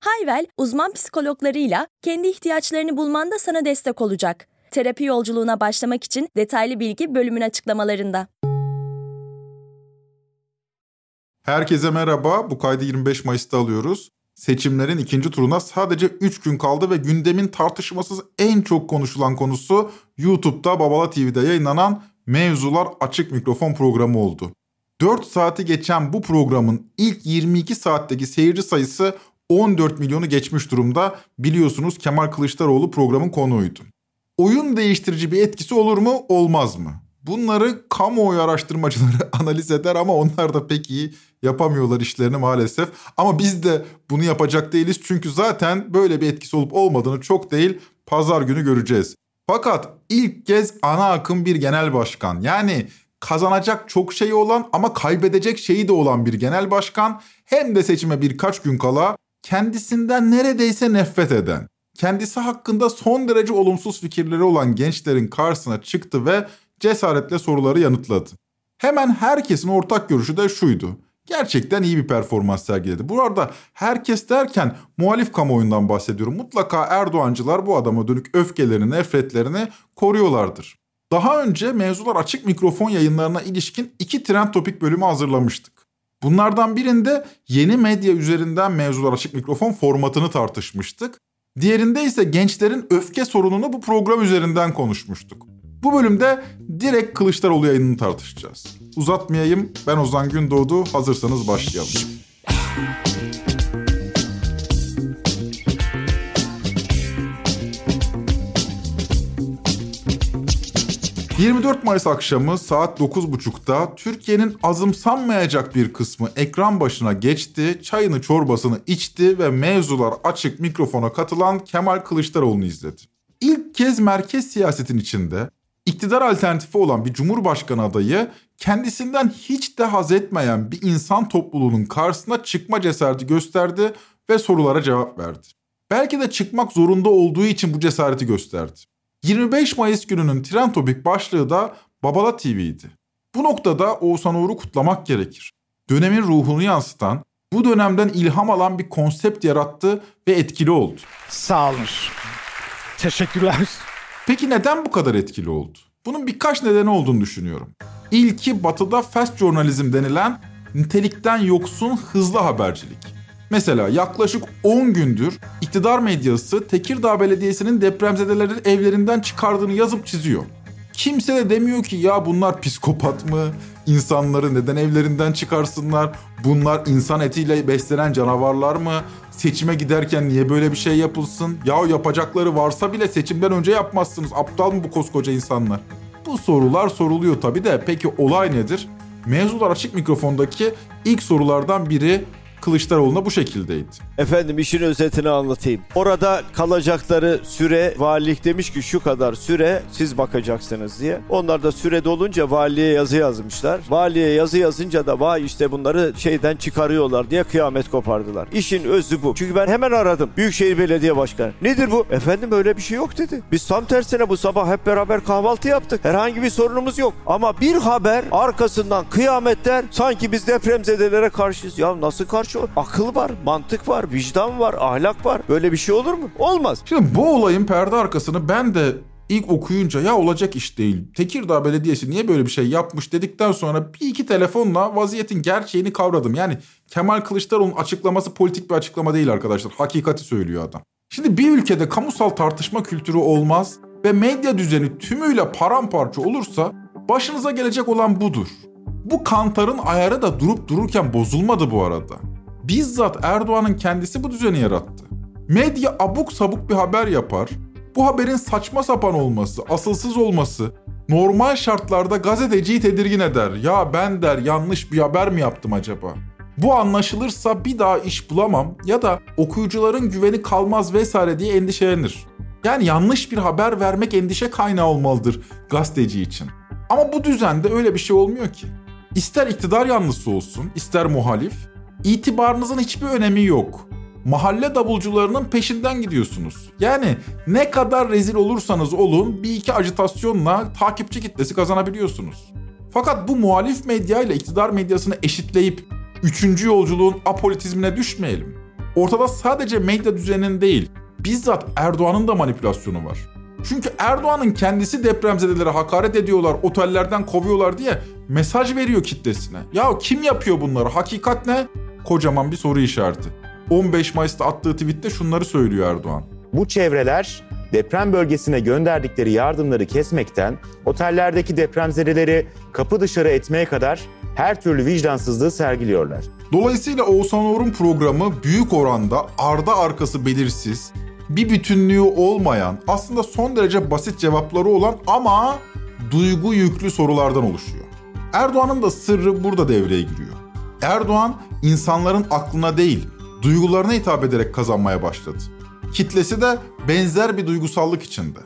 Hayvel, uzman psikologlarıyla kendi ihtiyaçlarını bulmanda sana destek olacak. Terapi yolculuğuna başlamak için detaylı bilgi bölümün açıklamalarında. Herkese merhaba. Bu kaydı 25 Mayıs'ta alıyoruz. Seçimlerin ikinci turuna sadece 3 gün kaldı ve gündemin tartışmasız en çok konuşulan konusu YouTube'da Babala TV'de yayınlanan Mevzular Açık Mikrofon programı oldu. 4 saati geçen bu programın ilk 22 saatteki seyirci sayısı 14 milyonu geçmiş durumda. Biliyorsunuz Kemal Kılıçdaroğlu programın konuğuydu. Oyun değiştirici bir etkisi olur mu, olmaz mı? Bunları kamuoyu araştırmacıları analiz eder ama onlar da pek iyi yapamıyorlar işlerini maalesef. Ama biz de bunu yapacak değiliz çünkü zaten böyle bir etkisi olup olmadığını çok değil pazar günü göreceğiz. Fakat ilk kez ana akım bir genel başkan yani kazanacak çok şeyi olan ama kaybedecek şeyi de olan bir genel başkan hem de seçime birkaç gün kala kendisinden neredeyse nefret eden, kendisi hakkında son derece olumsuz fikirleri olan gençlerin karşısına çıktı ve cesaretle soruları yanıtladı. Hemen herkesin ortak görüşü de şuydu. Gerçekten iyi bir performans sergiledi. Bu arada herkes derken muhalif kamuoyundan bahsediyorum. Mutlaka Erdoğancılar bu adama dönük öfkelerini, nefretlerini koruyorlardır. Daha önce mevzular açık mikrofon yayınlarına ilişkin iki trend topik bölümü hazırlamıştık. Bunlardan birinde yeni medya üzerinden mevzular açık mikrofon formatını tartışmıştık. Diğerinde ise gençlerin öfke sorununu bu program üzerinden konuşmuştuk. Bu bölümde direkt Kılıçdaroğlu yayınını tartışacağız. Uzatmayayım ben Ozan Gündoğdu hazırsanız başlayalım. 24 Mayıs akşamı saat 9.30'da Türkiye'nin azımsanmayacak bir kısmı ekran başına geçti, çayını çorbasını içti ve mevzular açık mikrofona katılan Kemal Kılıçdaroğlu'nu izledi. İlk kez merkez siyasetin içinde iktidar alternatifi olan bir cumhurbaşkanı adayı kendisinden hiç de haz etmeyen bir insan topluluğunun karşısına çıkma cesareti gösterdi ve sorulara cevap verdi. Belki de çıkmak zorunda olduğu için bu cesareti gösterdi. 25 Mayıs gününün Trend Topic başlığı da Babala TV'ydi. Bu noktada Oğuzhan Uğur'u kutlamak gerekir. Dönemin ruhunu yansıtan, bu dönemden ilham alan bir konsept yarattı ve etkili oldu. Sağ olun. Teşekkürler. Peki neden bu kadar etkili oldu? Bunun birkaç nedeni olduğunu düşünüyorum. İlki batıda fast journalism denilen nitelikten yoksun hızlı habercilik. Mesela yaklaşık 10 gündür iktidar medyası Tekirdağ Belediyesi'nin depremzedelerin evlerinden çıkardığını yazıp çiziyor. Kimse de demiyor ki ya bunlar psikopat mı? İnsanları neden evlerinden çıkarsınlar? Bunlar insan etiyle beslenen canavarlar mı? Seçime giderken niye böyle bir şey yapılsın? Ya yapacakları varsa bile seçimden önce yapmazsınız. Aptal mı bu koskoca insanlar? Bu sorular soruluyor tabii de peki olay nedir? Mevzular açık mikrofondaki ilk sorulardan biri Kılıçdaroğlu'na bu şekildeydi. Efendim işin özetini anlatayım. Orada kalacakları süre valilik demiş ki şu kadar süre siz bakacaksınız diye. Onlar da süre dolunca valiye yazı yazmışlar. Valiye yazı yazınca da vay işte bunları şeyden çıkarıyorlar diye kıyamet kopardılar. İşin özü bu. Çünkü ben hemen aradım. Büyükşehir Belediye Başkanı. Nedir bu? Efendim öyle bir şey yok dedi. Biz tam tersine bu sabah hep beraber kahvaltı yaptık. Herhangi bir sorunumuz yok. Ama bir haber arkasından kıyametler sanki biz depremzedelere karşıyız. Ya nasıl karşı karşı akıl var, mantık var, vicdan var, ahlak var. Böyle bir şey olur mu? Olmaz. Şimdi bu olayın perde arkasını ben de ilk okuyunca ya olacak iş değil. Tekirdağ Belediyesi niye böyle bir şey yapmış dedikten sonra bir iki telefonla vaziyetin gerçeğini kavradım. Yani Kemal Kılıçdaroğlu'nun açıklaması politik bir açıklama değil arkadaşlar. Hakikati söylüyor adam. Şimdi bir ülkede kamusal tartışma kültürü olmaz ve medya düzeni tümüyle paramparça olursa başınıza gelecek olan budur. Bu kantarın ayarı da durup dururken bozulmadı bu arada. Bizzat Erdoğan'ın kendisi bu düzeni yarattı. Medya abuk sabuk bir haber yapar. Bu haberin saçma sapan olması, asılsız olması normal şartlarda gazeteciyi tedirgin eder. Ya ben der yanlış bir haber mi yaptım acaba? Bu anlaşılırsa bir daha iş bulamam ya da okuyucuların güveni kalmaz vesaire diye endişelenir. Yani yanlış bir haber vermek endişe kaynağı olmalıdır gazeteci için. Ama bu düzende öyle bir şey olmuyor ki. İster iktidar yanlısı olsun, ister muhalif, itibarınızın hiçbir önemi yok. Mahalle davulcularının peşinden gidiyorsunuz. Yani ne kadar rezil olursanız olun bir iki ajitasyonla takipçi kitlesi kazanabiliyorsunuz. Fakat bu muhalif medya ile iktidar medyasını eşitleyip üçüncü yolculuğun apolitizmine düşmeyelim. Ortada sadece medya düzeninin değil, bizzat Erdoğan'ın da manipülasyonu var. Çünkü Erdoğan'ın kendisi depremzedelere hakaret ediyorlar, otellerden kovuyorlar diye mesaj veriyor kitlesine. Ya kim yapıyor bunları? Hakikat ne? Kocaman bir soru işareti. 15 Mayıs'ta attığı tweette şunları söylüyor Erdoğan. Bu çevreler deprem bölgesine gönderdikleri yardımları kesmekten, otellerdeki depremzedeleri kapı dışarı etmeye kadar her türlü vicdansızlığı sergiliyorlar. Dolayısıyla Oğuzhan Uğur'un programı büyük oranda arda arkası belirsiz, bir bütünlüğü olmayan, aslında son derece basit cevapları olan ama duygu yüklü sorulardan oluşuyor. Erdoğan'ın da sırrı burada devreye giriyor. Erdoğan insanların aklına değil, duygularına hitap ederek kazanmaya başladı. Kitlesi de benzer bir duygusallık içinde.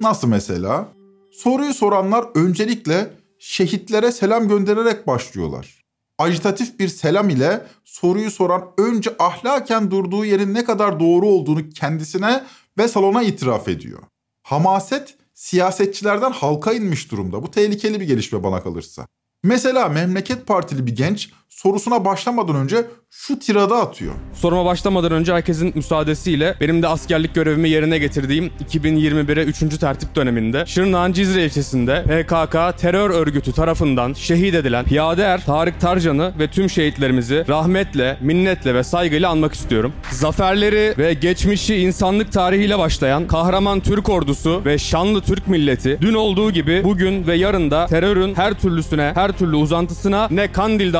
Nasıl mesela? Soruyu soranlar öncelikle şehitlere selam göndererek başlıyorlar. Ajitatif bir selam ile soruyu soran önce ahlaken durduğu yerin ne kadar doğru olduğunu kendisine ve salona itiraf ediyor. Hamaset siyasetçilerden halka inmiş durumda. Bu tehlikeli bir gelişme bana kalırsa. Mesela Memleket Partili bir genç sorusuna başlamadan önce şu tirada atıyor. Soruma başlamadan önce herkesin müsaadesiyle benim de askerlik görevimi yerine getirdiğim 2021'e 3. tertip döneminde Şırnak'ın Cizre ilçesinde PKK terör örgütü tarafından şehit edilen piyade er Tarık Tarcan'ı ve tüm şehitlerimizi rahmetle, minnetle ve saygıyla anmak istiyorum. Zaferleri ve geçmişi insanlık tarihiyle başlayan kahraman Türk ordusu ve şanlı Türk milleti dün olduğu gibi bugün ve yarın da terörün her türlüsüne, her türlü uzantısına ne Kandil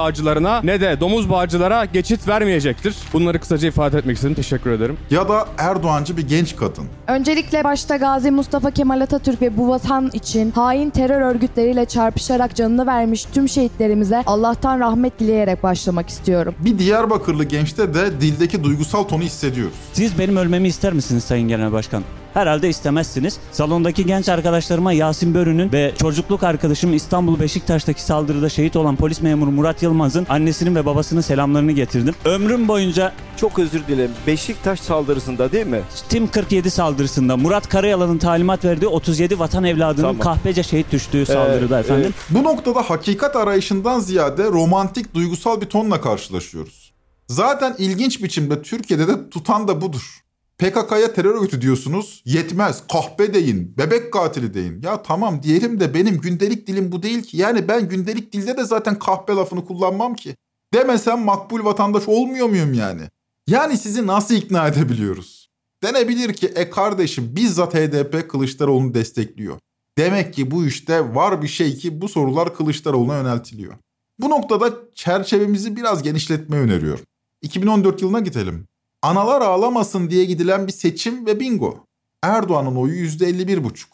dağcılarına ne de domuz bağcılara geçit vermeyecektir. Bunları kısaca ifade etmek istedim. Teşekkür ederim. Ya da Erdoğancı bir genç kadın. Öncelikle başta Gazi Mustafa Kemal Atatürk ve bu vatan için hain terör örgütleriyle çarpışarak canını vermiş tüm şehitlerimize Allah'tan rahmet dileyerek başlamak istiyorum. Bir Diyarbakırlı gençte de dildeki duygusal tonu hissediyoruz. Siz benim ölmemi ister misiniz Sayın Genel Başkan? Herhalde istemezsiniz. Salondaki genç arkadaşlarıma Yasin Börü'nün ve çocukluk arkadaşım İstanbul Beşiktaş'taki saldırıda şehit olan polis memuru Murat Yılmaz'ın annesinin ve babasının selamlarını getirdim. Ömrüm boyunca Çok özür dilerim. Beşiktaş saldırısında değil mi? Tim 47 saldırısında Murat Karayalan'ın talimat verdiği 37 vatan evladının Tamam. kahpece şehit düştüğü saldırıda Ee, efendim. Bu noktada hakikat arayışından ziyade romantik duygusal bir tonla karşılaşıyoruz. Zaten ilginç biçimde Türkiye'de de tutan da budur. PKK'ya terör örgütü diyorsunuz. Yetmez. Kahpe deyin. Bebek katili deyin. Ya tamam diyelim de benim gündelik dilim bu değil ki. Yani ben gündelik dilde de zaten kahpe lafını kullanmam ki. Demesem makbul vatandaş olmuyor muyum yani? Yani sizi nasıl ikna edebiliyoruz? Denebilir ki e kardeşim bizzat HDP Kılıçdaroğlu'nu destekliyor. Demek ki bu işte var bir şey ki bu sorular Kılıçdaroğlu'na yöneltiliyor. Bu noktada çerçevemizi biraz genişletmeyi öneriyorum. 2014 yılına gidelim. Analar ağlamasın diye gidilen bir seçim ve bingo. Erdoğan'ın oyu %51,5.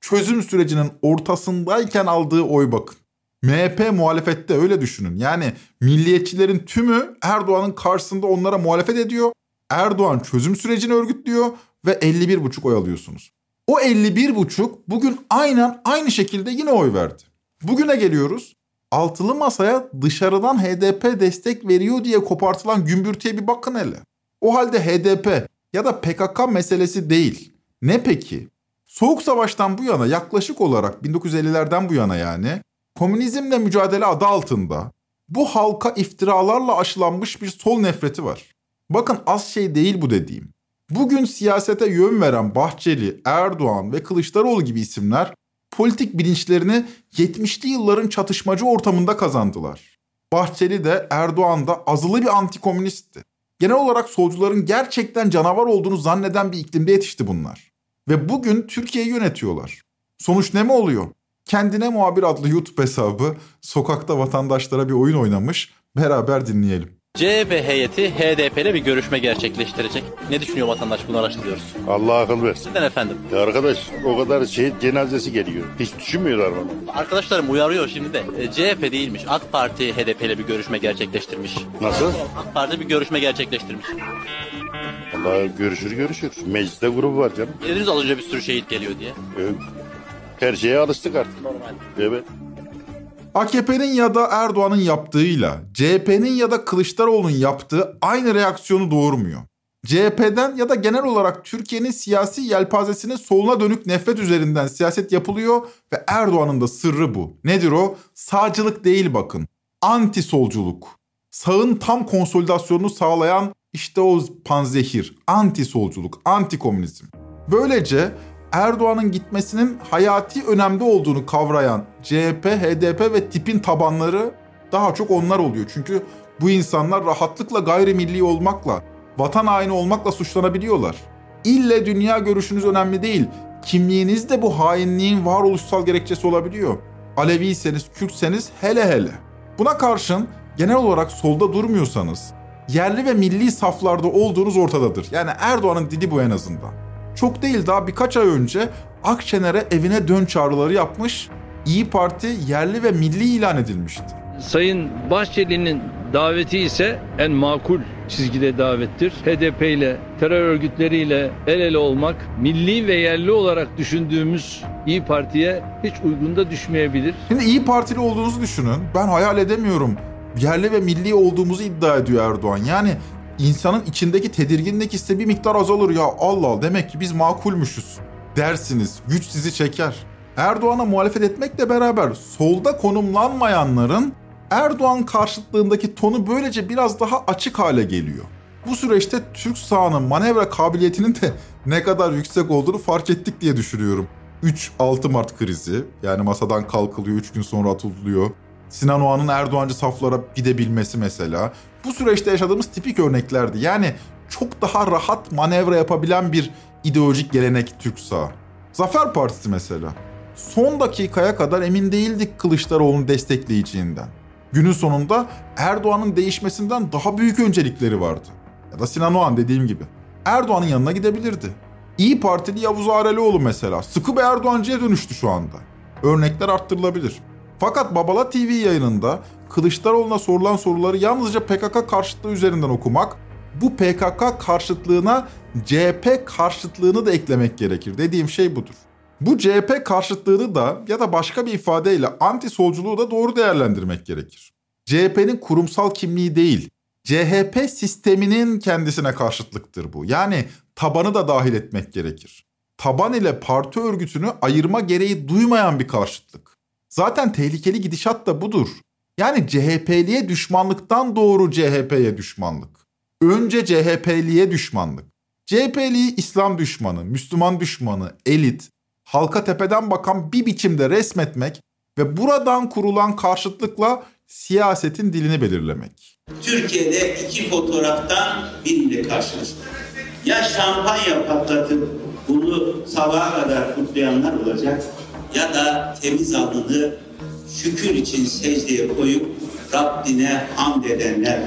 Çözüm sürecinin ortasındayken aldığı oy bakın. MHP muhalefette öyle düşünün. Yani milliyetçilerin tümü Erdoğan'ın karşısında onlara muhalefet ediyor. Erdoğan çözüm sürecini örgütlüyor ve 51,5 oy alıyorsunuz. O 51,5 bugün aynen aynı şekilde yine oy verdi. Bugüne geliyoruz. Altılı masaya dışarıdan HDP destek veriyor diye kopartılan gümbürtüye bir bakın hele. O halde HDP ya da PKK meselesi değil. Ne peki? Soğuk Savaş'tan bu yana yaklaşık olarak 1950'lerden bu yana yani komünizmle mücadele adı altında bu halka iftiralarla aşılanmış bir sol nefreti var. Bakın az şey değil bu dediğim. Bugün siyasete yön veren Bahçeli, Erdoğan ve Kılıçdaroğlu gibi isimler politik bilinçlerini 70'li yılların çatışmacı ortamında kazandılar. Bahçeli de Erdoğan da azılı bir antikomünistti. Genel olarak solcuların gerçekten canavar olduğunu zanneden bir iklimde yetişti bunlar. Ve bugün Türkiye'yi yönetiyorlar. Sonuç ne mi oluyor? Kendine Muhabir adlı YouTube hesabı sokakta vatandaşlara bir oyun oynamış. Beraber dinleyelim. CHP heyeti HDP ile bir görüşme gerçekleştirecek. Ne düşünüyor vatandaş bunu araştırıyoruz. Allah akıl versin. Neden efendim? Ya arkadaş o kadar şehit cenazesi geliyor. Hiç düşünmüyorlar bunu. Arkadaşlarım uyarıyor şimdi de. E, CHP değilmiş. AK Parti HDP ile bir görüşme gerçekleştirmiş. Nasıl? AK Parti bir görüşme gerçekleştirmiş. Allah görüşür görüşür. Mecliste grubu var canım. Dediniz az önce bir sürü şehit geliyor diye. Evet. Her şeye alıştık artık. Normal. Evet. AKP'nin ya da Erdoğan'ın yaptığıyla CHP'nin ya da Kılıçdaroğlu'nun yaptığı aynı reaksiyonu doğurmuyor. CHP'den ya da genel olarak Türkiye'nin siyasi yelpazesinin soluna dönük nefret üzerinden siyaset yapılıyor ve Erdoğan'ın da sırrı bu. Nedir o? Sağcılık değil bakın. Anti solculuk. Sağın tam konsolidasyonunu sağlayan işte o panzehir. Anti solculuk, anti komünizm. Böylece Erdoğan'ın gitmesinin hayati önemde olduğunu kavrayan CHP, HDP ve tipin tabanları daha çok onlar oluyor. Çünkü bu insanlar rahatlıkla gayrimilli olmakla, vatan haini olmakla suçlanabiliyorlar. İlle dünya görüşünüz önemli değil. Kimliğiniz de bu hainliğin varoluşsal gerekçesi olabiliyor. Aleviyseniz, Kürtseniz hele hele. Buna karşın genel olarak solda durmuyorsanız, yerli ve milli saflarda olduğunuz ortadadır. Yani Erdoğan'ın dili bu en azından çok değil daha birkaç ay önce Akşener'e evine dön çağrıları yapmış, İyi Parti yerli ve milli ilan edilmişti. Sayın Bahçeli'nin daveti ise en makul çizgide davettir. HDP ile terör örgütleriyle el ele olmak milli ve yerli olarak düşündüğümüz İyi Parti'ye hiç uygun da düşmeyebilir. Şimdi İyi Partili olduğunuzu düşünün. Ben hayal edemiyorum. Yerli ve milli olduğumuzu iddia ediyor Erdoğan. Yani insanın içindeki tedirginlik hissi bir miktar azalır ya Allah demek ki biz makulmüşüz dersiniz. Güç sizi çeker. Erdoğan'a muhalefet etmekle beraber solda konumlanmayanların Erdoğan karşıtlığındaki tonu böylece biraz daha açık hale geliyor. Bu süreçte Türk sağının manevra kabiliyetinin de ne kadar yüksek olduğunu fark ettik diye düşünüyorum. 3-6 Mart krizi yani masadan kalkılıyor 3 gün sonra atılıyor. Sinan Oğan'ın Erdoğancı saflara gidebilmesi mesela. Bu süreçte yaşadığımız tipik örneklerdi. Yani çok daha rahat manevra yapabilen bir ideolojik gelenek Türk sağ. Zafer Partisi mesela. Son dakikaya kadar emin değildik Kılıçdaroğlu'nu destekleyeceğinden. Günün sonunda Erdoğan'ın değişmesinden daha büyük öncelikleri vardı. Ya da Sinan Oğan dediğim gibi. Erdoğan'ın yanına gidebilirdi. İyi Partili Yavuz Arelioğlu mesela sıkı bir Erdoğancıya dönüştü şu anda. Örnekler arttırılabilir. Fakat Babala TV yayınında Kılıçdaroğlu'na sorulan soruları yalnızca PKK karşıtlığı üzerinden okumak, bu PKK karşıtlığına CHP karşıtlığını da eklemek gerekir. Dediğim şey budur. Bu CHP karşıtlığını da ya da başka bir ifadeyle anti solculuğu da doğru değerlendirmek gerekir. CHP'nin kurumsal kimliği değil, CHP sisteminin kendisine karşıtlıktır bu. Yani tabanı da dahil etmek gerekir. Taban ile parti örgütünü ayırma gereği duymayan bir karşıtlık. Zaten tehlikeli gidişat da budur. Yani CHP'liye düşmanlıktan doğru CHP'ye düşmanlık. Önce CHP'liye düşmanlık. CHP'liyi İslam düşmanı, Müslüman düşmanı, elit, halka tepeden bakan bir biçimde resmetmek ve buradan kurulan karşıtlıkla siyasetin dilini belirlemek. Türkiye'de iki fotoğraftan biriyle karşılaştık. Ya şampanya patlatıp bunu sabaha kadar kutlayanlar olacak ya da temiz alnını şükür için secdeye koyup Rabbine hamd edenler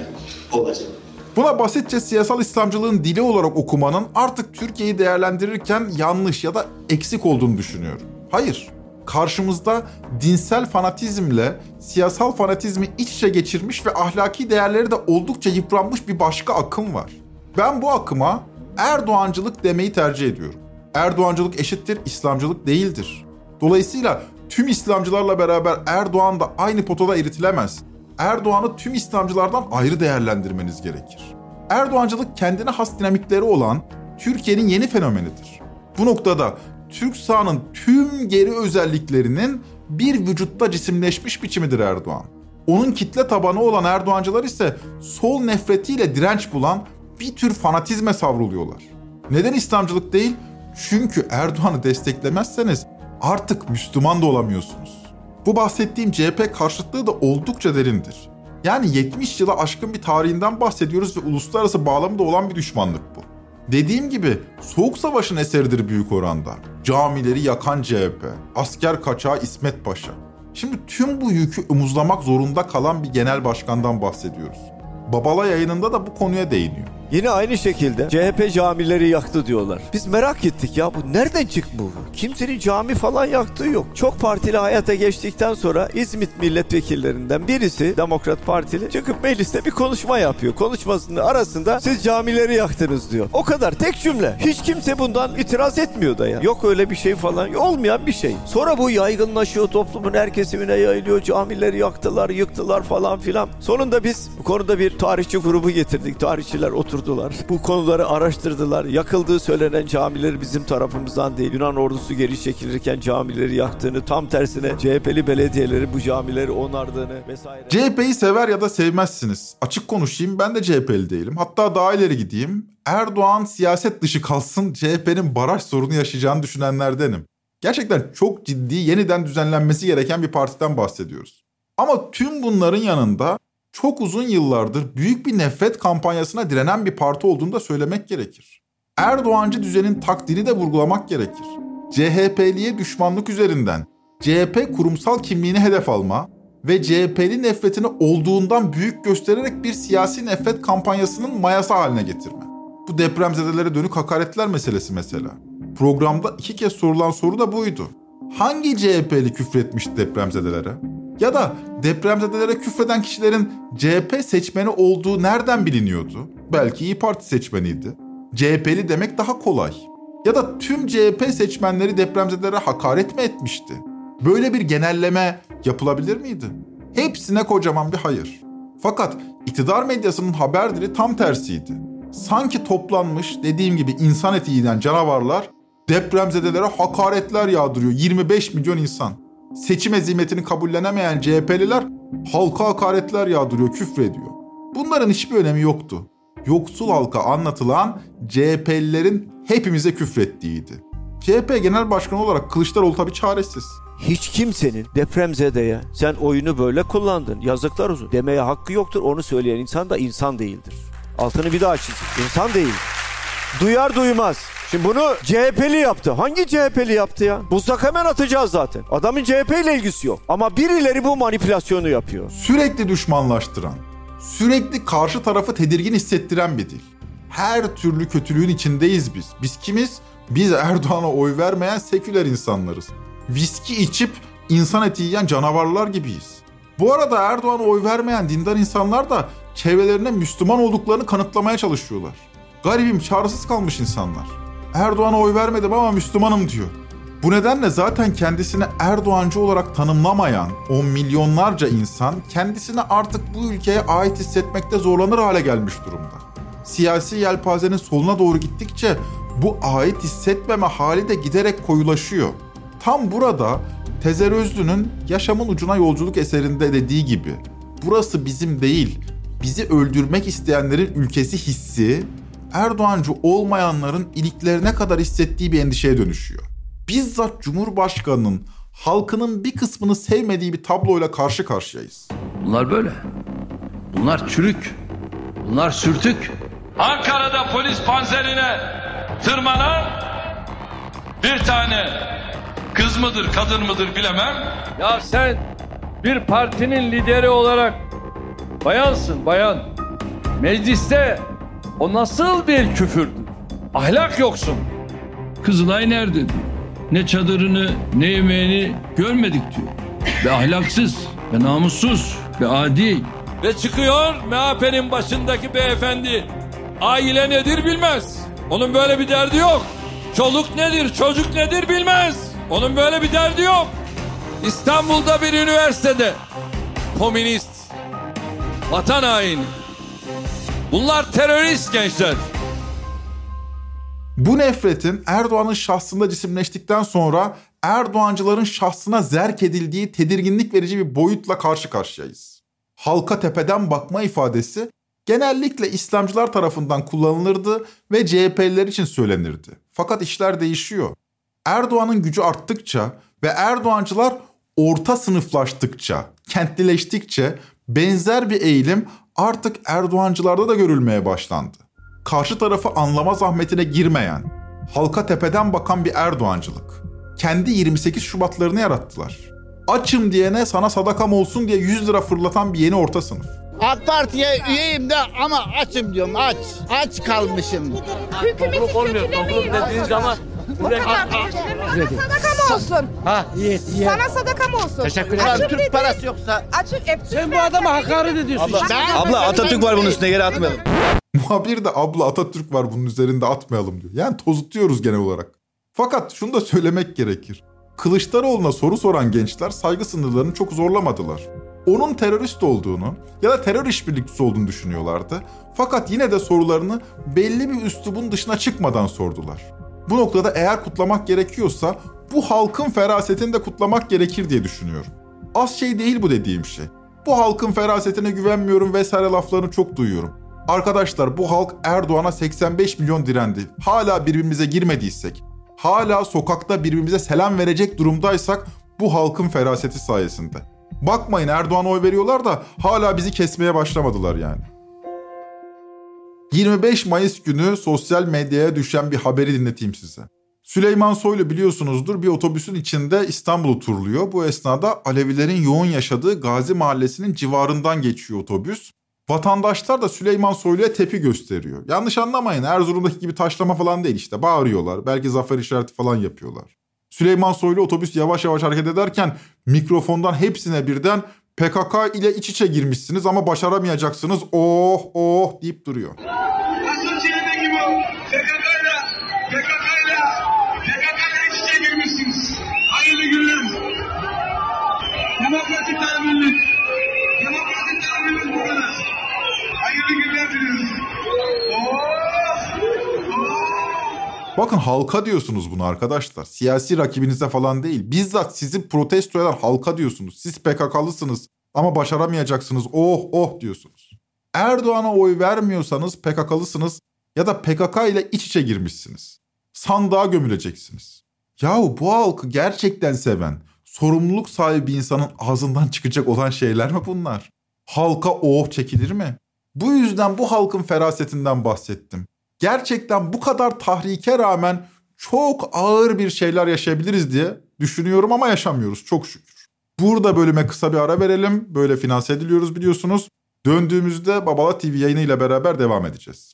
olacak. Buna basitçe siyasal İslamcılığın dili olarak okumanın artık Türkiye'yi değerlendirirken yanlış ya da eksik olduğunu düşünüyorum. Hayır, karşımızda dinsel fanatizmle siyasal fanatizmi iç içe geçirmiş ve ahlaki değerleri de oldukça yıpranmış bir başka akım var. Ben bu akıma Erdoğancılık demeyi tercih ediyorum. Erdoğancılık eşittir, İslamcılık değildir. Dolayısıyla tüm İslamcılarla beraber Erdoğan da aynı potada eritilemez. Erdoğan'ı tüm İslamcılardan ayrı değerlendirmeniz gerekir. Erdoğancılık kendine has dinamikleri olan Türkiye'nin yeni fenomenidir. Bu noktada Türk sağının tüm geri özelliklerinin bir vücutta cisimleşmiş biçimidir Erdoğan. Onun kitle tabanı olan Erdoğancılar ise sol nefretiyle direnç bulan bir tür fanatizme savruluyorlar. Neden İslamcılık değil? Çünkü Erdoğan'ı desteklemezseniz artık Müslüman da olamıyorsunuz. Bu bahsettiğim CHP karşıtlığı da oldukça derindir. Yani 70 yıla aşkın bir tarihinden bahsediyoruz ve uluslararası bağlamı da olan bir düşmanlık bu. Dediğim gibi Soğuk Savaş'ın eseridir büyük oranda. Camileri yakan CHP, asker kaçağı İsmet Paşa. Şimdi tüm bu yükü omuzlamak zorunda kalan bir genel başkandan bahsediyoruz. Babala yayınında da bu konuya değiniyor. Yine aynı şekilde CHP camileri yaktı diyorlar. Biz merak ettik ya bu nereden çıktı bu? Kimsenin cami falan yaktığı yok. Çok partili hayata geçtikten sonra İzmit milletvekillerinden birisi Demokrat Partili çıkıp mecliste bir konuşma yapıyor. Konuşmasının arasında siz camileri yaktınız diyor. O kadar tek cümle. Hiç kimse bundan itiraz etmiyor da ya. Yok öyle bir şey falan. Olmayan bir şey. Sonra bu yaygınlaşıyor toplumun her kesimine yayılıyor. Camileri yaktılar, yıktılar falan filan. Sonunda biz bu konuda bir tarihçi grubu getirdik. Tarihçiler oturdular. Bu konuları araştırdılar. Yakıldığı söylenen camileri bizim tarafımızdan değil. Yunan ordusu geri çekilirken camileri yaktığını, tam tersine CHP'li belediyeleri bu camileri onardığını vesaire. CHP'yi sever ya da sevmezsiniz. Açık konuşayım ben de CHP'li değilim. Hatta daha ileri gideyim. Erdoğan siyaset dışı kalsın CHP'nin baraj sorunu yaşayacağını düşünenlerdenim. Gerçekten çok ciddi yeniden düzenlenmesi gereken bir partiden bahsediyoruz. Ama tüm bunların yanında çok uzun yıllardır büyük bir nefret kampanyasına direnen bir parti olduğunu da söylemek gerekir. Erdoğancı düzenin takdiri de vurgulamak gerekir. CHP'liye düşmanlık üzerinden CHP kurumsal kimliğini hedef alma ve CHP'li nefretini olduğundan büyük göstererek bir siyasi nefret kampanyasının mayası haline getirme. Bu depremzedelere dönük hakaretler meselesi mesela. Programda iki kez sorulan soru da buydu. Hangi CHP'li küfretmişti depremzedelere? Ya da depremzedelere küfreden kişilerin CHP seçmeni olduğu nereden biliniyordu? Belki İyi Parti seçmeniydi. CHP'li demek daha kolay. Ya da tüm CHP seçmenleri depremzedelere hakaret mi etmişti? Böyle bir genelleme yapılabilir miydi? Hepsine kocaman bir hayır. Fakat iktidar medyasının haber dili tam tersiydi. Sanki toplanmış dediğim gibi insan eti yiyen canavarlar depremzedelere hakaretler yağdırıyor 25 milyon insan. Seçim ezimetini kabullenemeyen CHP'liler halka hakaretler yağdırıyor, küfrediyor. Bunların hiçbir önemi yoktu. Yoksul halka anlatılan CHP'lilerin hepimize küfrettiğiydi. CHP Genel Başkanı olarak Kılıçdaroğlu tabii çaresiz. Hiç kimsenin depremzedeye sen oyunu böyle kullandın yazıklar olsun demeye hakkı yoktur. Onu söyleyen insan da insan değildir. Altını bir daha çiz. İnsan değil. Duyar duymaz. Şimdi bunu CHP'li yaptı. Hangi CHP'li yaptı ya? Bulsak hemen atacağız zaten. Adamın CHP ile ilgisi yok. Ama birileri bu manipülasyonu yapıyor. Sürekli düşmanlaştıran, sürekli karşı tarafı tedirgin hissettiren bir dil. Her türlü kötülüğün içindeyiz biz. Biz kimiz? Biz Erdoğan'a oy vermeyen seküler insanlarız. Viski içip insan eti yiyen canavarlar gibiyiz. Bu arada Erdoğan'a oy vermeyen dindar insanlar da çevrelerine Müslüman olduklarını kanıtlamaya çalışıyorlar. Garibim çaresiz kalmış insanlar. Erdoğan'a oy vermedim ama Müslümanım diyor. Bu nedenle zaten kendisini Erdoğancı olarak tanımlamayan on milyonlarca insan kendisini artık bu ülkeye ait hissetmekte zorlanır hale gelmiş durumda. Siyasi yelpazenin soluna doğru gittikçe bu ait hissetmeme hali de giderek koyulaşıyor. Tam burada Tezer Özlü'nün Yaşamın Ucuna Yolculuk eserinde dediği gibi burası bizim değil, bizi öldürmek isteyenlerin ülkesi hissi Erdoğancı olmayanların iliklerine kadar hissettiği bir endişeye dönüşüyor. Bizzat Cumhurbaşkanı'nın halkının bir kısmını sevmediği bir tabloyla karşı karşıyayız. Bunlar böyle. Bunlar çürük. Bunlar sürtük. Ankara'da polis panzerine tırmanan bir tane kız mıdır kadın mıdır bilemem. Ya sen bir partinin lideri olarak bayansın bayan. Mecliste o nasıl bir küfürdür? Ahlak yoksun. Kızılay nerede diyor. Ne çadırını ne yemeğini görmedik diyor. Ve ahlaksız ve namussuz ve adi. Ve çıkıyor MHP'nin başındaki beyefendi. Aile nedir bilmez. Onun böyle bir derdi yok. Çoluk nedir çocuk nedir bilmez. Onun böyle bir derdi yok. İstanbul'da bir üniversitede komünist, vatan haini, Bunlar terörist gençler. Bu nefretin Erdoğan'ın şahsında cisimleştikten sonra Erdoğancıların şahsına zerk edildiği tedirginlik verici bir boyutla karşı karşıyayız. Halka tepeden bakma ifadesi genellikle İslamcılar tarafından kullanılırdı ve CHP'liler için söylenirdi. Fakat işler değişiyor. Erdoğan'ın gücü arttıkça ve Erdoğancılar orta sınıflaştıkça, kentlileştikçe benzer bir eğilim artık Erdoğancılarda da görülmeye başlandı. Karşı tarafı anlama zahmetine girmeyen, halka tepeden bakan bir Erdoğancılık. Kendi 28 Şubatlarını yarattılar. Açım diyene sana sadakam olsun diye 100 lira fırlatan bir yeni orta sınıf. AK Parti'ye üyeyim de ama açım diyorum aç. Aç kalmışım. Olmuyor. Topluluk dediğiniz zaman Sadakam olsun. Ha iyi iyi. Sana sadakam olsun. Teşekkür ederim. Açım Türk dedi. parası yoksa. Açık hep Sen bu adama hakaret ediyorsun. Abla Atatürk var bunun üstüne yere atmayalım. Muhabir de abla Atatürk var bunun üzerinde atmayalım diyor. Yani tozutuyoruz genel olarak. Fakat şunu da söylemek gerekir. Kılıçdaroğlu'na soru soran gençler saygı sınırlarını çok zorlamadılar. Onun terörist olduğunu ya da terör işbirlikçisi olduğunu düşünüyorlardı. Fakat yine de sorularını belli bir üslubun dışına çıkmadan sordular. Bu noktada eğer kutlamak gerekiyorsa bu halkın ferasetini de kutlamak gerekir diye düşünüyorum. Az şey değil bu dediğim şey. Bu halkın ferasetine güvenmiyorum vesaire laflarını çok duyuyorum. Arkadaşlar bu halk Erdoğan'a 85 milyon direndi. Hala birbirimize girmediysek, hala sokakta birbirimize selam verecek durumdaysak bu halkın feraseti sayesinde. Bakmayın Erdoğan'a oy veriyorlar da hala bizi kesmeye başlamadılar yani. 25 Mayıs günü sosyal medyaya düşen bir haberi dinleteyim size. Süleyman Soylu biliyorsunuzdur bir otobüsün içinde İstanbul'u turluyor. Bu esnada Alevilerin yoğun yaşadığı Gazi Mahallesi'nin civarından geçiyor otobüs. Vatandaşlar da Süleyman Soylu'ya tepi gösteriyor. Yanlış anlamayın Erzurum'daki gibi taşlama falan değil işte bağırıyorlar. Belki zafer işareti falan yapıyorlar. Süleyman Soylu otobüs yavaş yavaş hareket ederken mikrofondan hepsine birden PKK ile iç içe girmişsiniz ama başaramayacaksınız oh oh deyip duruyor. Bakın halka diyorsunuz bunu arkadaşlar. Siyasi rakibinize falan değil. Bizzat sizi protesto eden halka diyorsunuz. Siz PKK'lısınız ama başaramayacaksınız. Oh oh diyorsunuz. Erdoğan'a oy vermiyorsanız PKK'lısınız ya da PKK ile iç içe girmişsiniz. Sandığa gömüleceksiniz. Yahu bu halkı gerçekten seven, sorumluluk sahibi insanın ağzından çıkacak olan şeyler mi bunlar? Halka oh çekilir mi? Bu yüzden bu halkın ferasetinden bahsettim. Gerçekten bu kadar tahrike rağmen çok ağır bir şeyler yaşayabiliriz diye düşünüyorum ama yaşamıyoruz çok şükür. Burada bölüme kısa bir ara verelim. Böyle finanse ediliyoruz biliyorsunuz. Döndüğümüzde Babala TV yayını ile beraber devam edeceğiz.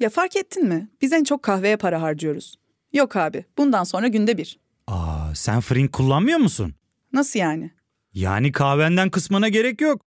Ya fark ettin mi? Biz en çok kahveye para harcıyoruz. Yok abi, bundan sonra günde bir. Aa, sen Frink kullanmıyor musun? Nasıl yani? Yani kahvenden kısmına gerek yok.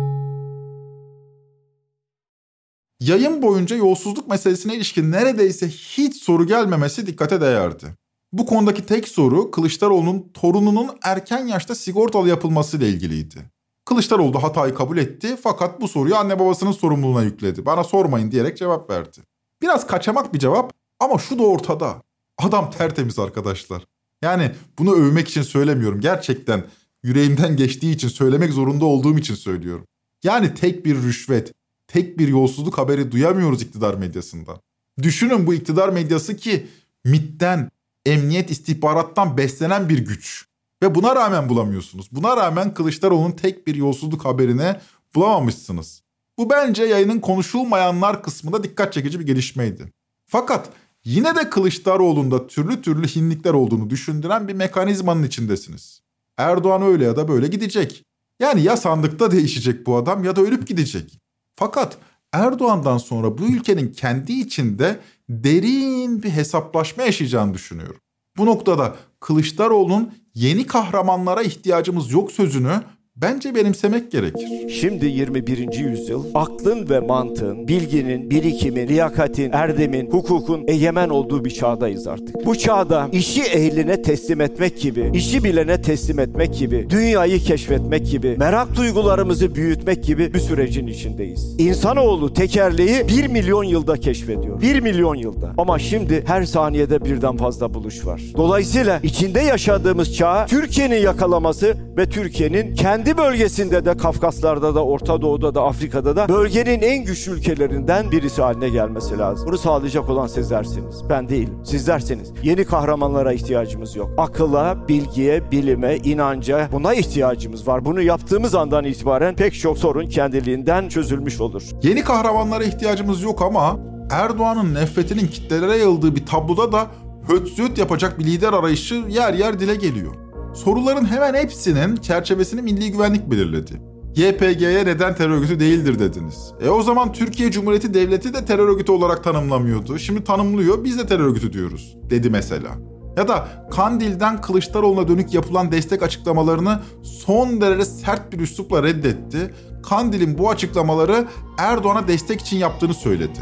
Yayın boyunca yolsuzluk meselesine ilişkin neredeyse hiç soru gelmemesi dikkate değerdi. Bu konudaki tek soru Kılıçdaroğlu'nun torununun erken yaşta sigortalı yapılmasıyla ilgiliydi. Kılıçdaroğlu da hatayı kabul etti fakat bu soruyu anne babasının sorumluluğuna yükledi. Bana sormayın diyerek cevap verdi. Biraz kaçamak bir cevap ama şu da ortada. Adam tertemiz arkadaşlar. Yani bunu övmek için söylemiyorum. Gerçekten yüreğimden geçtiği için söylemek zorunda olduğum için söylüyorum. Yani tek bir rüşvet, tek bir yolsuzluk haberi duyamıyoruz iktidar medyasından. Düşünün bu iktidar medyası ki MIT'ten, emniyet istihbarattan beslenen bir güç. Ve buna rağmen bulamıyorsunuz. Buna rağmen Kılıçdaroğlu'nun tek bir yolsuzluk haberini bulamamışsınız. Bu bence yayının konuşulmayanlar kısmında dikkat çekici bir gelişmeydi. Fakat yine de Kılıçdaroğlu'nda türlü türlü hinlikler olduğunu düşündüren bir mekanizmanın içindesiniz. Erdoğan öyle ya da böyle gidecek. Yani ya sandıkta değişecek bu adam ya da ölüp gidecek. Fakat Erdoğan'dan sonra bu ülkenin kendi içinde derin bir hesaplaşma yaşayacağını düşünüyorum. Bu noktada Kılıçdaroğlu'nun yeni kahramanlara ihtiyacımız yok sözünü bence benimsemek gerekir. Şimdi 21. yüzyıl aklın ve mantığın, bilginin, birikimin, liyakatin, erdemin, hukukun egemen olduğu bir çağdayız artık. Bu çağda işi ehline teslim etmek gibi, işi bilene teslim etmek gibi, dünyayı keşfetmek gibi, merak duygularımızı büyütmek gibi bir sürecin içindeyiz. İnsanoğlu tekerleği 1 milyon yılda keşfediyor. 1 milyon yılda. Ama şimdi her saniyede birden fazla buluş var. Dolayısıyla içinde yaşadığımız çağ Türkiye'nin yakalaması ve Türkiye'nin kendi bölgesinde de Kafkaslar'da da Orta Doğu'da da Afrika'da da bölgenin en güçlü ülkelerinden birisi haline gelmesi lazım. Bunu sağlayacak olan sizlersiniz. Ben değilim. Sizlersiniz. Yeni kahramanlara ihtiyacımız yok. Akılla, bilgiye, bilime, inanca buna ihtiyacımız var. Bunu yaptığımız andan itibaren pek çok sorun kendiliğinden çözülmüş olur. Yeni kahramanlara ihtiyacımız yok ama Erdoğan'ın nefretinin kitlelere yayıldığı bir tabloda da höt yapacak bir lider arayışı yer yer dile geliyor. Soruların hemen hepsinin çerçevesini Milli Güvenlik belirledi. YPG'ye neden terör örgütü değildir dediniz. E o zaman Türkiye Cumhuriyeti Devleti de terör örgütü olarak tanımlamıyordu. Şimdi tanımlıyor biz de terör örgütü diyoruz dedi mesela. Ya da Kandil'den Kılıçdaroğlu'na dönük yapılan destek açıklamalarını son derece sert bir üslupla reddetti. Kandil'in bu açıklamaları Erdoğan'a destek için yaptığını söyledi.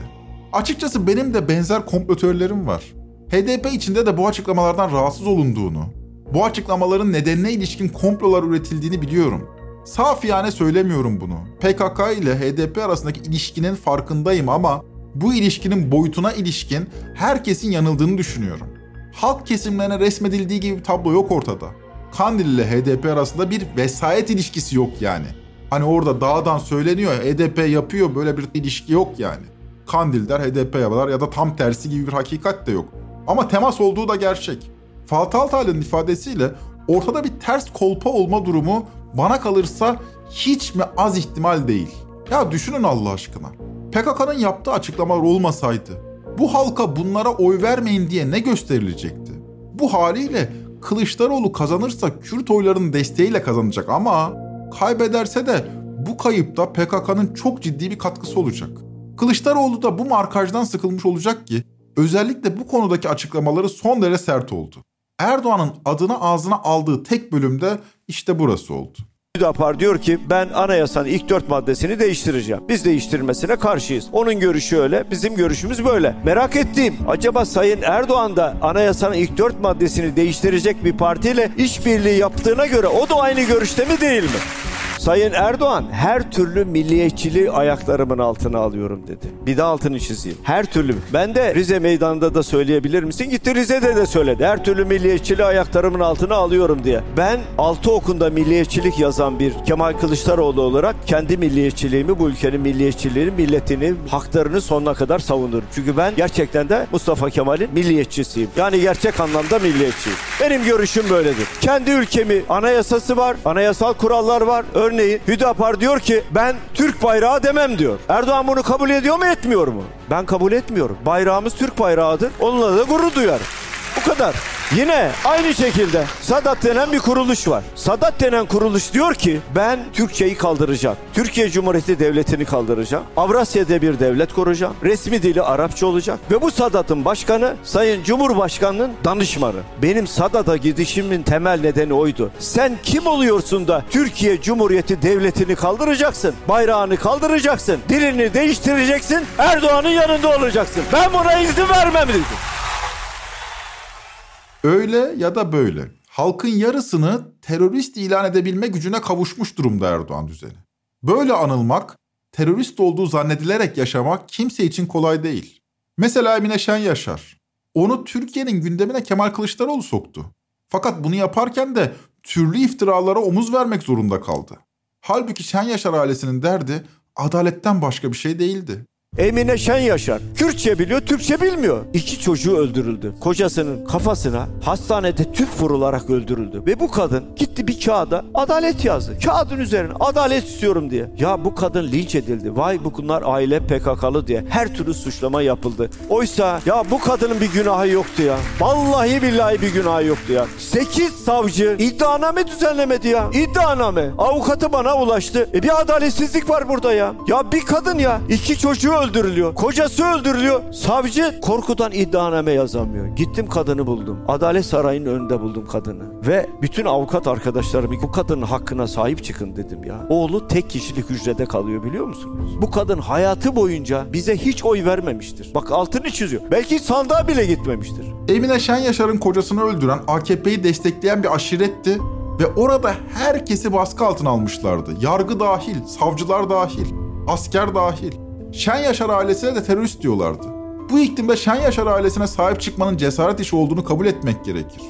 Açıkçası benim de benzer komplotörlerim var. HDP içinde de bu açıklamalardan rahatsız olunduğunu, bu açıklamaların nedenine ilişkin komplolar üretildiğini biliyorum. Safiyane söylemiyorum bunu. PKK ile HDP arasındaki ilişkinin farkındayım ama bu ilişkinin boyutuna ilişkin herkesin yanıldığını düşünüyorum. Halk kesimlerine resmedildiği gibi bir tablo yok ortada. Kandil ile HDP arasında bir vesayet ilişkisi yok yani. Hani orada dağdan söyleniyor HDP yapıyor böyle bir ilişki yok yani. Kandil der HDP yapar ya da tam tersi gibi bir hakikat de yok. Ama temas olduğu da gerçek. Fatih Altaylı'nın ifadesiyle ortada bir ters kolpa olma durumu bana kalırsa hiç mi az ihtimal değil. Ya düşünün Allah aşkına. PKK'nın yaptığı açıklamalar olmasaydı bu halka bunlara oy vermeyin diye ne gösterilecekti? Bu haliyle Kılıçdaroğlu kazanırsa Kürt oylarının desteğiyle kazanacak ama kaybederse de bu kayıpta PKK'nın çok ciddi bir katkısı olacak. Kılıçdaroğlu da bu markajdan sıkılmış olacak ki özellikle bu konudaki açıklamaları son derece sert oldu. Erdoğan'ın adını ağzına aldığı tek bölümde işte burası oldu. Hüdapar diyor ki ben anayasanın ilk dört maddesini değiştireceğim. Biz değiştirmesine karşıyız. Onun görüşü öyle, bizim görüşümüz böyle. Merak ettiğim acaba Sayın Erdoğan da anayasanın ilk dört maddesini değiştirecek bir partiyle işbirliği yaptığına göre o da aynı görüşte mi değil mi? Sayın Erdoğan her türlü milliyetçiliği ayaklarımın altına alıyorum dedi. Bir de altını çizeyim. Her türlü. Ben de Rize meydanında da söyleyebilir misin? Gitti Rize'de de söyledi. Her türlü milliyetçiliği ayaklarımın altına alıyorum diye. Ben altı okunda milliyetçilik yazan bir Kemal Kılıçdaroğlu olarak kendi milliyetçiliğimi, bu ülkenin milliyetçiliğini, milletini, haklarını sonuna kadar savunurum. Çünkü ben gerçekten de Mustafa Kemal'in milliyetçisiyim. Yani gerçek anlamda milliyetçiyim. Benim görüşüm böyledir. Kendi ülkemi anayasası var, anayasal kurallar var. Örneğin Hüdapar diyor ki ben Türk bayrağı demem diyor. Erdoğan bunu kabul ediyor mu etmiyor mu? Ben kabul etmiyorum. Bayrağımız Türk bayrağıdır. Onunla da gurur duyarım. Bu kadar. Yine aynı şekilde Sadat denen bir kuruluş var. Sadat denen kuruluş diyor ki ben Türkçeyi kaldıracağım. Türkiye Cumhuriyeti Devleti'ni kaldıracağım. Avrasya'da bir devlet kuracağım. Resmi dili Arapça olacak. Ve bu Sadat'ın başkanı Sayın Cumhurbaşkanı'nın danışmanı. Benim Sadat'a gidişimin temel nedeni oydu. Sen kim oluyorsun da Türkiye Cumhuriyeti Devleti'ni kaldıracaksın? Bayrağını kaldıracaksın. Dilini değiştireceksin. Erdoğan'ın yanında olacaksın. Ben buna izin vermem dedim. Öyle ya da böyle. Halkın yarısını terörist ilan edebilme gücüne kavuşmuş durumda Erdoğan düzeni. Böyle anılmak, terörist olduğu zannedilerek yaşamak kimse için kolay değil. Mesela Emine Şen Yaşar. Onu Türkiye'nin gündemine Kemal Kılıçdaroğlu soktu. Fakat bunu yaparken de türlü iftiralara omuz vermek zorunda kaldı. Halbuki Şen Yaşar ailesinin derdi adaletten başka bir şey değildi. Emine Şen Yaşar. Kürtçe biliyor, Türkçe bilmiyor. İki çocuğu öldürüldü. Kocasının kafasına hastanede tüp vurularak öldürüldü. Ve bu kadın gitti bir kağıda adalet yazdı. Kağıdın üzerine adalet istiyorum diye. Ya bu kadın linç edildi. Vay bu bunlar aile PKK'lı diye. Her türlü suçlama yapıldı. Oysa ya bu kadının bir günahı yoktu ya. Vallahi billahi bir günahı yoktu ya. Sekiz savcı iddianame düzenlemedi ya. İddianame. Avukatı bana ulaştı. E bir adaletsizlik var burada ya. Ya bir kadın ya. iki çocuğu öldürülüyor. Kocası öldürülüyor. Savcı korkudan iddianame yazamıyor. Gittim kadını buldum. Adalet Sarayı'nın önünde buldum kadını. Ve bütün avukat arkadaşlarım bu kadının hakkına sahip çıkın dedim ya. Oğlu tek kişilik hücrede kalıyor biliyor musunuz? Bu kadın hayatı boyunca bize hiç oy vermemiştir. Bak altını çiziyor. Belki sandığa bile gitmemiştir. Emine Şen Yaşar'ın kocasını öldüren AKP'yi destekleyen bir aşiretti ve orada herkesi baskı altına almışlardı. Yargı dahil, savcılar dahil, asker dahil. Şen Yaşar ailesine de terörist diyorlardı. Bu iklimde Şen Yaşar ailesine sahip çıkmanın cesaret işi olduğunu kabul etmek gerekir.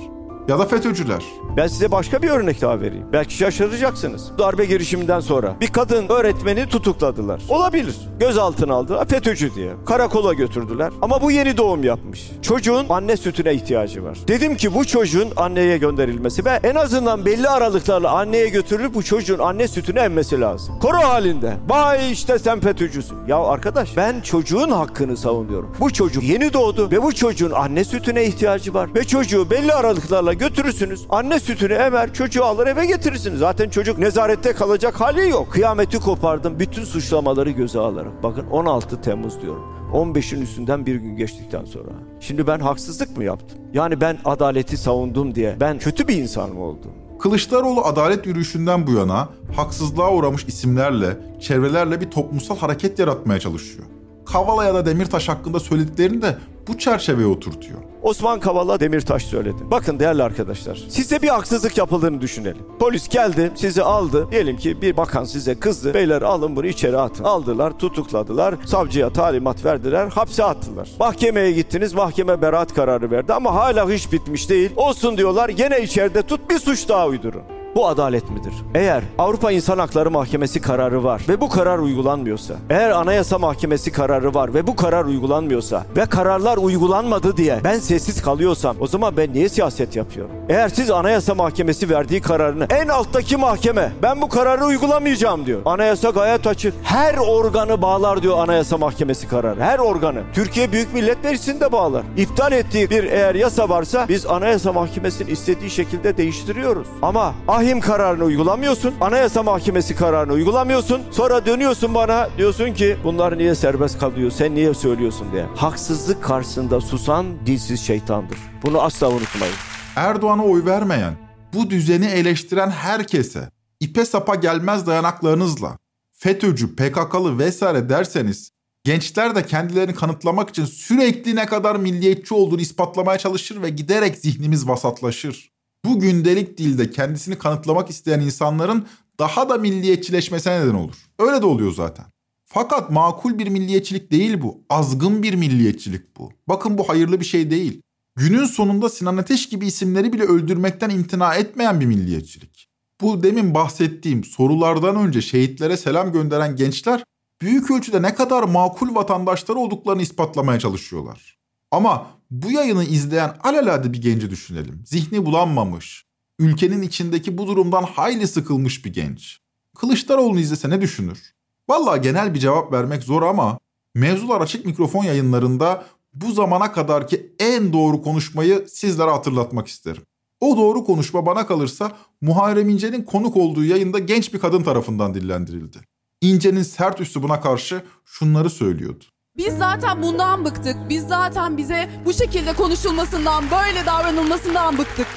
Ya da FETÖ'cüler. Ben size başka bir örnek daha vereyim. Belki şaşıracaksınız. Darbe girişiminden sonra bir kadın öğretmeni tutukladılar. Olabilir. Gözaltına aldı. FETÖ'cü diye. Karakola götürdüler. Ama bu yeni doğum yapmış. Çocuğun anne sütüne ihtiyacı var. Dedim ki bu çocuğun anneye gönderilmesi ve en azından belli aralıklarla anneye götürülüp bu çocuğun anne sütünü emmesi lazım. Koro halinde. Vay işte sen FETÖ'cüsün. Ya arkadaş ben çocuğun hakkını savunuyorum. Bu çocuk yeni doğdu ve bu çocuğun anne sütüne ihtiyacı var. Ve çocuğu belli aralıklarla götürürsünüz. Anne sütünü emer çocuğu alır eve getirirsiniz. Zaten çocuk nezarette kalacak hali yok. Kıyameti kopardım bütün suçlamaları göze alarak. Bakın 16 Temmuz diyorum. 15'in üstünden bir gün geçtikten sonra. Şimdi ben haksızlık mı yaptım? Yani ben adaleti savundum diye ben kötü bir insan mı oldum? Kılıçdaroğlu adalet yürüyüşünden bu yana haksızlığa uğramış isimlerle, çevrelerle bir toplumsal hareket yaratmaya çalışıyor. Kavala ya da Demirtaş hakkında söylediklerini de bu çerçeveye oturtuyor. Osman Kavala Demirtaş söyledi. Bakın değerli arkadaşlar size bir haksızlık yapıldığını düşünelim. Polis geldi sizi aldı. Diyelim ki bir bakan size kızdı. Beyler alın bunu içeri atın. Aldılar tutukladılar. Savcıya talimat verdiler. Hapse attılar. Mahkemeye gittiniz. Mahkeme beraat kararı verdi ama hala iş bitmiş değil. Olsun diyorlar gene içeride tut bir suç daha uydurun. Bu adalet midir? Eğer Avrupa İnsan Hakları Mahkemesi kararı var ve bu karar uygulanmıyorsa, eğer Anayasa Mahkemesi kararı var ve bu karar uygulanmıyorsa ve kararlar uygulanmadı diye ben sessiz kalıyorsam o zaman ben niye siyaset yapıyorum? Eğer siz Anayasa Mahkemesi verdiği kararını en alttaki mahkeme ben bu kararı uygulamayacağım diyor. Anayasa gayet açık. Her organı bağlar diyor Anayasa Mahkemesi kararı. Her organı. Türkiye Büyük Millet Meclisi'ni de bağlar. İptal ettiği bir eğer yasa varsa biz Anayasa Mahkemesi'nin istediği şekilde değiştiriyoruz. Ama ahim kararını uygulamıyorsun. Anayasa Mahkemesi kararını uygulamıyorsun. Sonra dönüyorsun bana diyorsun ki bunlar niye serbest kalıyor? Sen niye söylüyorsun diye. Haksızlık karşısında susan dilsiz şeytandır. Bunu asla unutmayın. Erdoğan'a oy vermeyen, bu düzeni eleştiren herkese ipe sapa gelmez dayanaklarınızla FETÖ'cü, PKK'lı vesaire derseniz gençler de kendilerini kanıtlamak için sürekli ne kadar milliyetçi olduğunu ispatlamaya çalışır ve giderek zihnimiz vasatlaşır. Bu gündelik dilde kendisini kanıtlamak isteyen insanların daha da milliyetçileşmesine neden olur. Öyle de oluyor zaten. Fakat makul bir milliyetçilik değil bu. Azgın bir milliyetçilik bu. Bakın bu hayırlı bir şey değil. Günün sonunda Sinan Ateş gibi isimleri bile öldürmekten imtina etmeyen bir milliyetçilik. Bu demin bahsettiğim sorulardan önce şehitlere selam gönderen gençler büyük ölçüde ne kadar makul vatandaşlar olduklarını ispatlamaya çalışıyorlar. Ama bu yayını izleyen alelade bir genci düşünelim. Zihni bulanmamış, ülkenin içindeki bu durumdan hayli sıkılmış bir genç. Kılıçdaroğlu'nu izlese ne düşünür? Vallahi genel bir cevap vermek zor ama mevzular açık mikrofon yayınlarında bu zamana kadarki en doğru konuşmayı sizlere hatırlatmak isterim. O doğru konuşma bana kalırsa Muharrem İnce'nin konuk olduğu yayında genç bir kadın tarafından dillendirildi. İnce'nin sert üslubuna karşı şunları söylüyordu. Biz zaten bundan bıktık. Biz zaten bize bu şekilde konuşulmasından, böyle davranılmasından bıktık.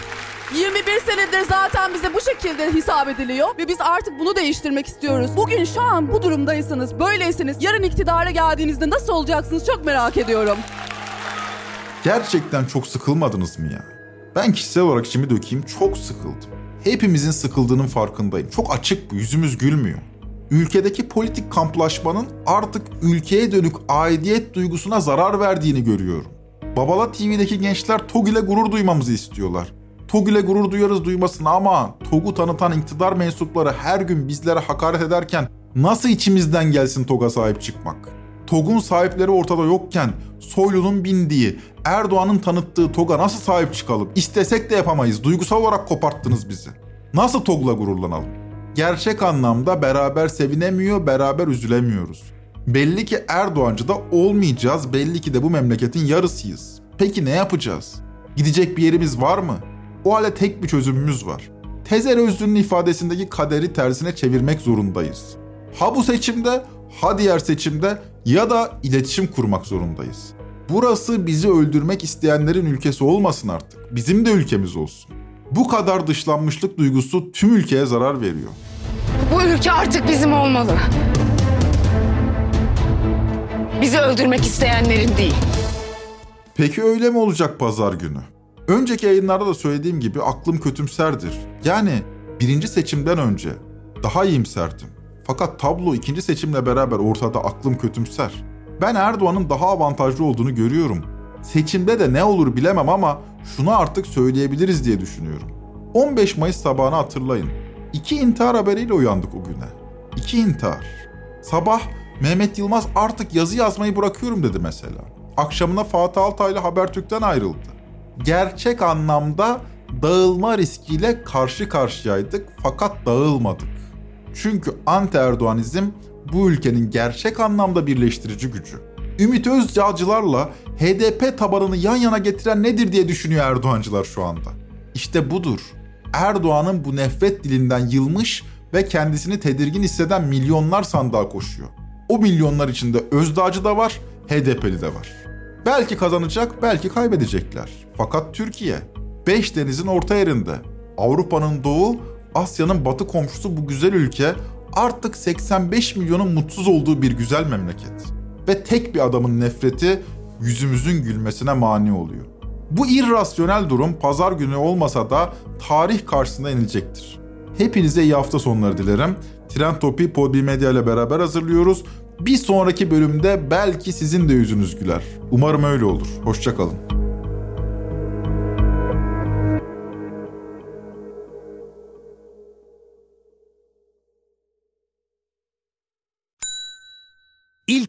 21 senedir zaten bize bu şekilde hesap ediliyor ve biz artık bunu değiştirmek istiyoruz. Bugün şu an bu durumdaysanız, böyleyseniz yarın iktidara geldiğinizde nasıl olacaksınız çok merak ediyorum. Gerçekten çok sıkılmadınız mı ya? Ben kişisel olarak içimi dökeyim çok sıkıldım. Hepimizin sıkıldığının farkındayım. Çok açık bu, yüzümüz gülmüyor. Ülkedeki politik kamplaşmanın artık ülkeye dönük aidiyet duygusuna zarar verdiğini görüyorum. Babala TV'deki gençler TOG ile gurur duymamızı istiyorlar. TOG ile gurur duyarız duymasın ama TOG'u tanıtan iktidar mensupları her gün bizlere hakaret ederken nasıl içimizden gelsin TOG'a sahip çıkmak? TOG'un sahipleri ortada yokken Soylu'nun bindiği, Erdoğan'ın tanıttığı TOG'a nasıl sahip çıkalım? İstesek de yapamayız. Duygusal olarak koparttınız bizi. Nasıl TOG'la gururlanalım? Gerçek anlamda beraber sevinemiyor, beraber üzülemiyoruz. Belli ki Erdoğancı da olmayacağız, belli ki de bu memleketin yarısıyız. Peki ne yapacağız? Gidecek bir yerimiz var mı? O halde tek bir çözümümüz var. Tezer Özlü'nün ifadesindeki kaderi tersine çevirmek zorundayız. Ha bu seçimde, ha diğer seçimde Ya da iletişim kurmak zorundayız. Burası bizi öldürmek isteyenlerin ülkesi olmasın artık. Bizim de ülkemiz olsun. Bu kadar dışlanmışlık duygusu tüm ülkeye zarar veriyor. Bu ülke artık bizim olmalı. Bizi öldürmek isteyenlerin değil. Peki öyle mi olacak pazar günü? Önceki yayınlarda da söylediğim gibi aklım kötümserdir. Yani birinci seçimden önce daha iyimserdim. Fakat tablo ikinci seçimle beraber ortada aklım kötümser. Ben Erdoğan'ın daha avantajlı olduğunu görüyorum. Seçimde de ne olur bilemem ama şunu artık söyleyebiliriz diye düşünüyorum. 15 Mayıs sabahını hatırlayın. İki intihar haberiyle uyandık o güne. İki intihar. Sabah Mehmet Yılmaz artık yazı yazmayı bırakıyorum dedi mesela. Akşamına Fatih Altaylı Habertürk'ten ayrıldı. Gerçek anlamda dağılma riskiyle karşı karşıyaydık fakat dağılmadık. Çünkü anti Erdoğanizm bu ülkenin gerçek anlamda birleştirici gücü. Ümit Özdağcılarla HDP tabanını yan yana getiren nedir diye düşünüyor Erdoğancılar şu anda. İşte budur. Erdoğan'ın bu nefret dilinden yılmış ve kendisini tedirgin hisseden milyonlar sandığa koşuyor. O milyonlar içinde Özdağcı da var, HDP'li de var. Belki kazanacak, belki kaybedecekler. Fakat Türkiye, beş denizin orta yerinde. Avrupa'nın doğu, Asya'nın batı komşusu bu güzel ülke artık 85 milyonun mutsuz olduğu bir güzel memleket. Ve tek bir adamın nefreti yüzümüzün gülmesine mani oluyor. Bu irrasyonel durum pazar günü olmasa da tarih karşısında inilecektir. Hepinize iyi hafta sonları dilerim. Trend Topi Podbi Medya ile beraber hazırlıyoruz. Bir sonraki bölümde belki sizin de yüzünüz güler. Umarım öyle olur. Hoşçakalın.